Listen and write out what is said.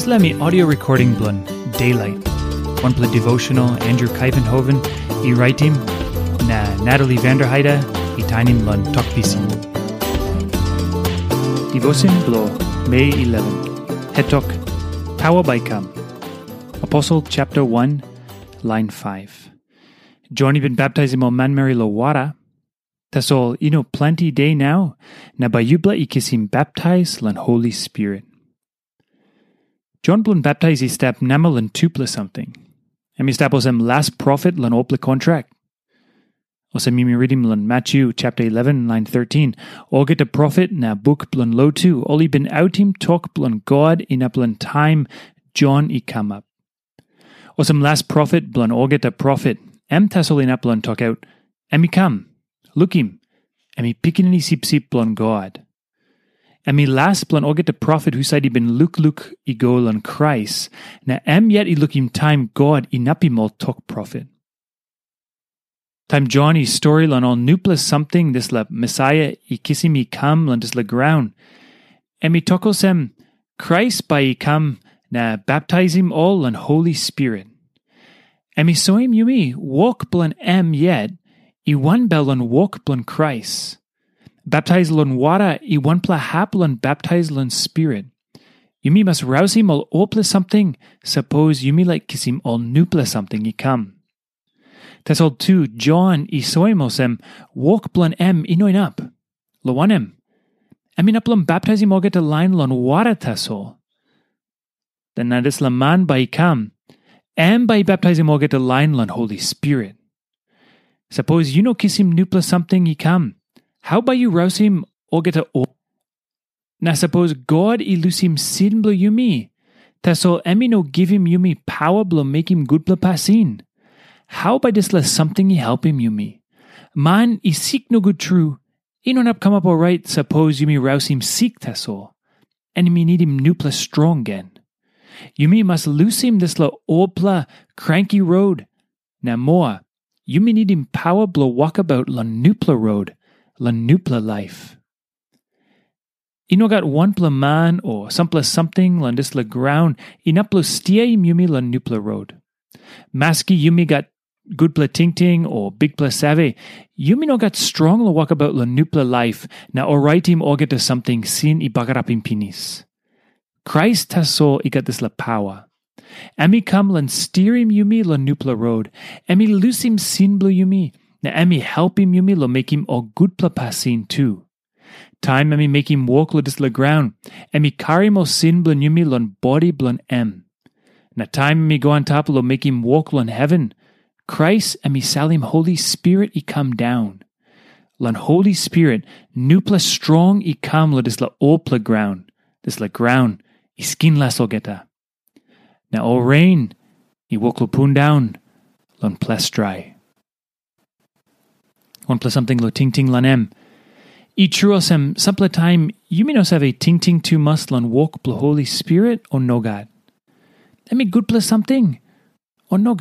Isla mi audio recording blun Daylight. One play devotional Andrew Kuyvenhoven, i writing na Natalie Vanderheide, i tainim blun tokpisin. Devotion blo May 11. Hetok Pawa Bai Kam. Aposel chapter 1, line 5. Johnny been baptized in Man Mary lo wara. Tas all, you know, plenty day now. Na bayubla ikisim baptized lan Holy Spirit. John blun baptized i step namal lan tuple something. And Emi stapos em last prophet lan ople contract. Ose mimi reading lan Matyu chapter 11 line 13. Oget a prophet na book blun lo tu. Oli bin outim talk blun God in uplan time John i come up. Osem last prophet blun oget a prophet. Em tasol in uplan talk out. Emi come. Look him. Emi pikinini sip sip blun God. Emi last blun oget a prophet who said he been look look i go lan Christ. Na em yet i look him time God i napimol talk prophet. Time Johnny story lan all nupla something this la Messiah i kissimi come lan this la ground. Emi tokosem Christ by i come na baptize him all lan Holy Spirit. Emi soim yumi walk blan em yet i one bel lan walk blan Christ. Baptize lan water i one pla hap lan baptize lan Spirit. Yumi must rouse him all opla something, suppose yumi like kiss him all nupla something i come. Tas all two John i soimosem walk blan em inoin up. Lo one em. Emin up lan baptize him all get a line lan water tas all. Then na this la man by come. Em by all get a line lan Holy Spirit. Suppose you no kiss him nupla something i come. How by you rouse him or get a? Na suppose God ilus him sin blo yumi. Taso emi no give him yumi power blo make him good blo pasin. How by this la something he help him yumi? Man i seek no good true. No up come up alright suppose yumi rouse him seek taso. And me need him nupla strong again. Yumi must loose him this la opla cranky road. Na more. Yumi need him power blo walk about la nupla road la nupla life. Ino got one man or sampla something lan dis la ground inaplo stia yumi la nupla road. Maski yumi got good pla ting ting or big pla save. Yumi no got strong la walk about la nupla life na oraitim to something sin i bagarapim pinis. Christ taso i got this la power. Emi come lan steerim yumi la nupla road. Emi lusim sin blo yumi. Na emi help him yumi lo make him o good pla pasin too. Time emi make him walk lo dis la ground. Emi carry mo sin blon yumi lon body blon em. Na time emi go on top lo make him walk lon heaven. Christ emi salim Holy Spirit i come down. Lon Holy Spirit nupla strong i come lo dis la opla ground. Dis la ground i skin las geta. Na o rain i walk lo pun down lon ples dry. One plus something lo ting ting lanem. I truosem time yuminos have a ting ting tu must lan walk blo Holy Spirit or no God. Let me good plus something or no